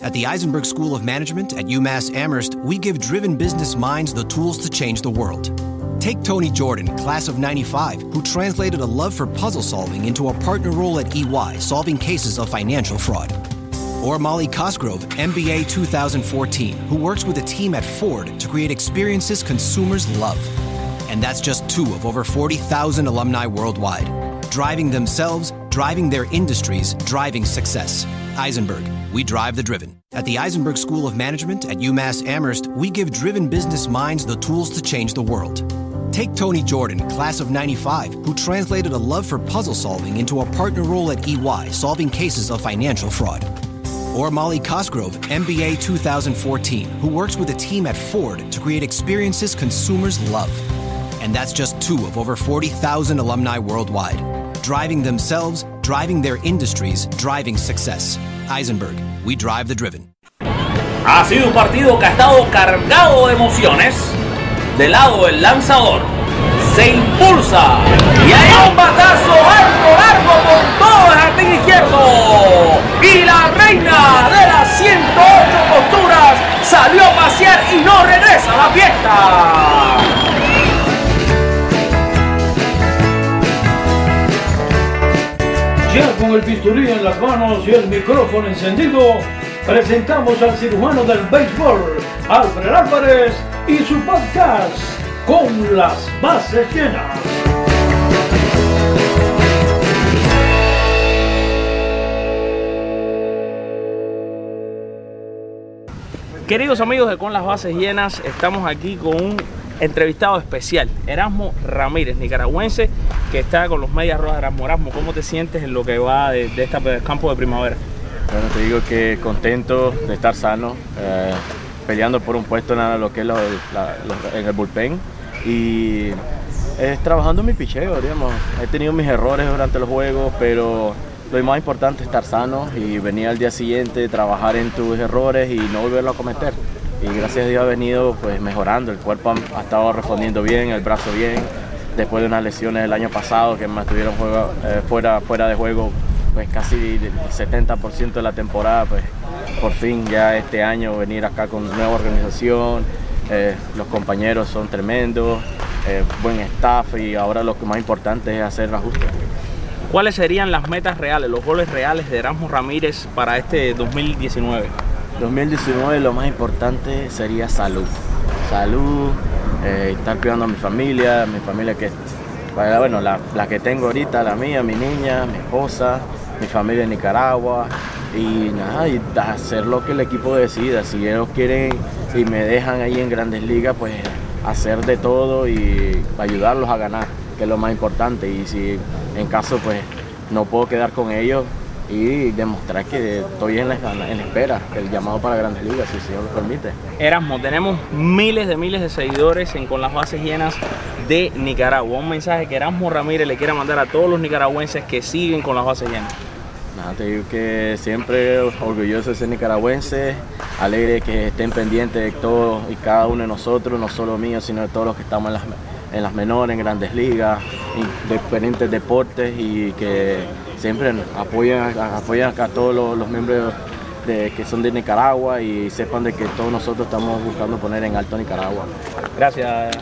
At the Eisenberg School of Management at UMass Amherst, we give driven business minds the tools to change the world. Take Tony Jordan, class of 95, who translated a love for puzzle solving into a partner role at EY, solving cases of financial fraud. Or Molly Cosgrove, MBA 2014, who works with a team at Ford to create experiences consumers love. And that's just two of over 40,000 alumni worldwide. Driving themselves, driving their industries, driving success. Eisenberg, we drive the driven. At the Eisenberg School of Management at UMass Amherst, we give driven business minds the tools to change the world. Take Tony Jordan, class of 95, who translated a love for puzzle solving into a partner role at EY, solving cases of financial fraud. Or Molly Cosgrove, MBA 2014, who works with a team at Ford to create experiences consumers love. And that's just two of over 40,000 alumni worldwide. Driving themselves, driving their industries, driving success. Eisenberg, we drive the driven. Ha sido un partido que ha estado cargado de emociones. Del lado del lanzador se impulsa y hay un batazo largo, largo por todo el jardín izquierdo. Y la reina de las 108 posturas salió a pasear y no regresa a la fiesta. Ya con el bisturí en las manos y el micrófono encendido, presentamos al cirujano del béisbol, Alfred Álvarez, y su podcast con las bases llenas. Queridos amigos de Con las Bases Llenas, estamos aquí con un entrevistado especial, Erasmo Ramírez, nicaragüense, que está con los Medias Rojas. Erasmo, Erasmo, ¿cómo te sientes en lo que va de, de este campo de primavera? Bueno, te digo que contento de estar sano, eh, peleando por un puesto en lo que es en el bullpen y es trabajando mi picheo, digamos. He tenido mis errores durante los juegos, pero lo más importante es estar sano y venir al día siguiente, trabajar en tus errores y no volverlo a cometer. Y gracias a Dios ha venido pues mejorando, el cuerpo ha, estado respondiendo bien, el brazo bien, después de unas lesiones el año pasado que me estuvieron eh, fuera, fuera de juego pues casi el 70% de la temporada, pues por fin ya este año venir acá con nueva organización, eh, los compañeros son tremendos, eh, buen staff y ahora lo más importante es hacer ajustes. ¿Cuáles serían las metas reales, los goles reales de Erasmo Ramírez para este 2019? 2019 lo más importante sería salud. Salud, eh, estar cuidando a mi familia, mi familia que, bueno, la, la, que tengo ahorita, la mía, mi niña, mi esposa, mi familia en Nicaragua y nada, y hacer lo que el equipo decida. Si ellos quieren y me dejan ahí en grandes ligas, pues hacer de todo y ayudarlos a ganar, que es lo más importante. Y si en caso pues no puedo quedar con ellos, y demostrar que estoy en la, en espera del llamado para Grandes Ligas, si el Señor lo permite. Erasmo, tenemos miles de miles de seguidores en Con las Bases Llenas de Nicaragua. Un mensaje que Erasmo Ramírez le quiera mandar a todos los nicaragüenses que siguen con las bases llenas. Nada, te digo que siempre orgulloso de ser nicaragüense, alegre que estén pendientes de todo y cada uno de nosotros, no solo mío, sino de todos los que estamos en las, en las menores, en grandes ligas, diferentes deportes y que siempre apoyan, apoyan a todos los, los miembros que son de Nicaragua y sepan de que todos nosotros estamos buscando poner en alto Nicaragua. Gracias.